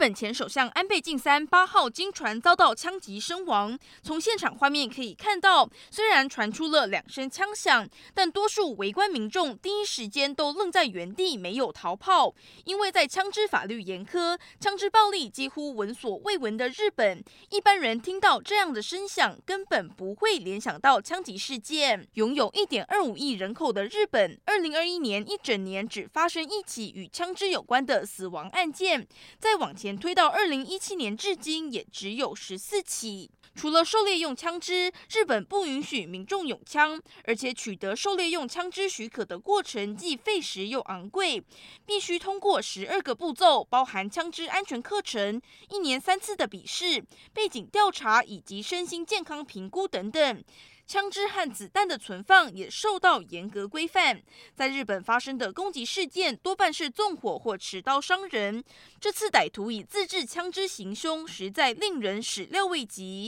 日本前首相安倍晋三八号经船遭到枪击身亡。从现场画面可以看到，虽然传出了两声枪响，但多数围观民众第一时间都愣在原地，没有逃跑。因为在枪支法律严苛、枪支暴力几乎闻所未闻的日本，一般人听到这样的声响，根本不会联想到枪击事件。拥有一点二五亿人口的日本，二零二一年一整年只发生一起与枪支有关的死亡案件。再往前推到二零一七年至今，也只有十四起。除了狩猎用枪支，日本不允许民众拥枪，而且取得狩猎用枪支许可的过程既费时又昂贵，必须通过十二个步骤，包含枪支安全课程、一年三次的笔试、背景调查以及身心健康评估等等。枪支和子弹的存放也受到严格规范。在日本发生的攻击事件多半是纵火或持刀伤人，这次歹徒以自制枪支行凶，实在令人始料未及。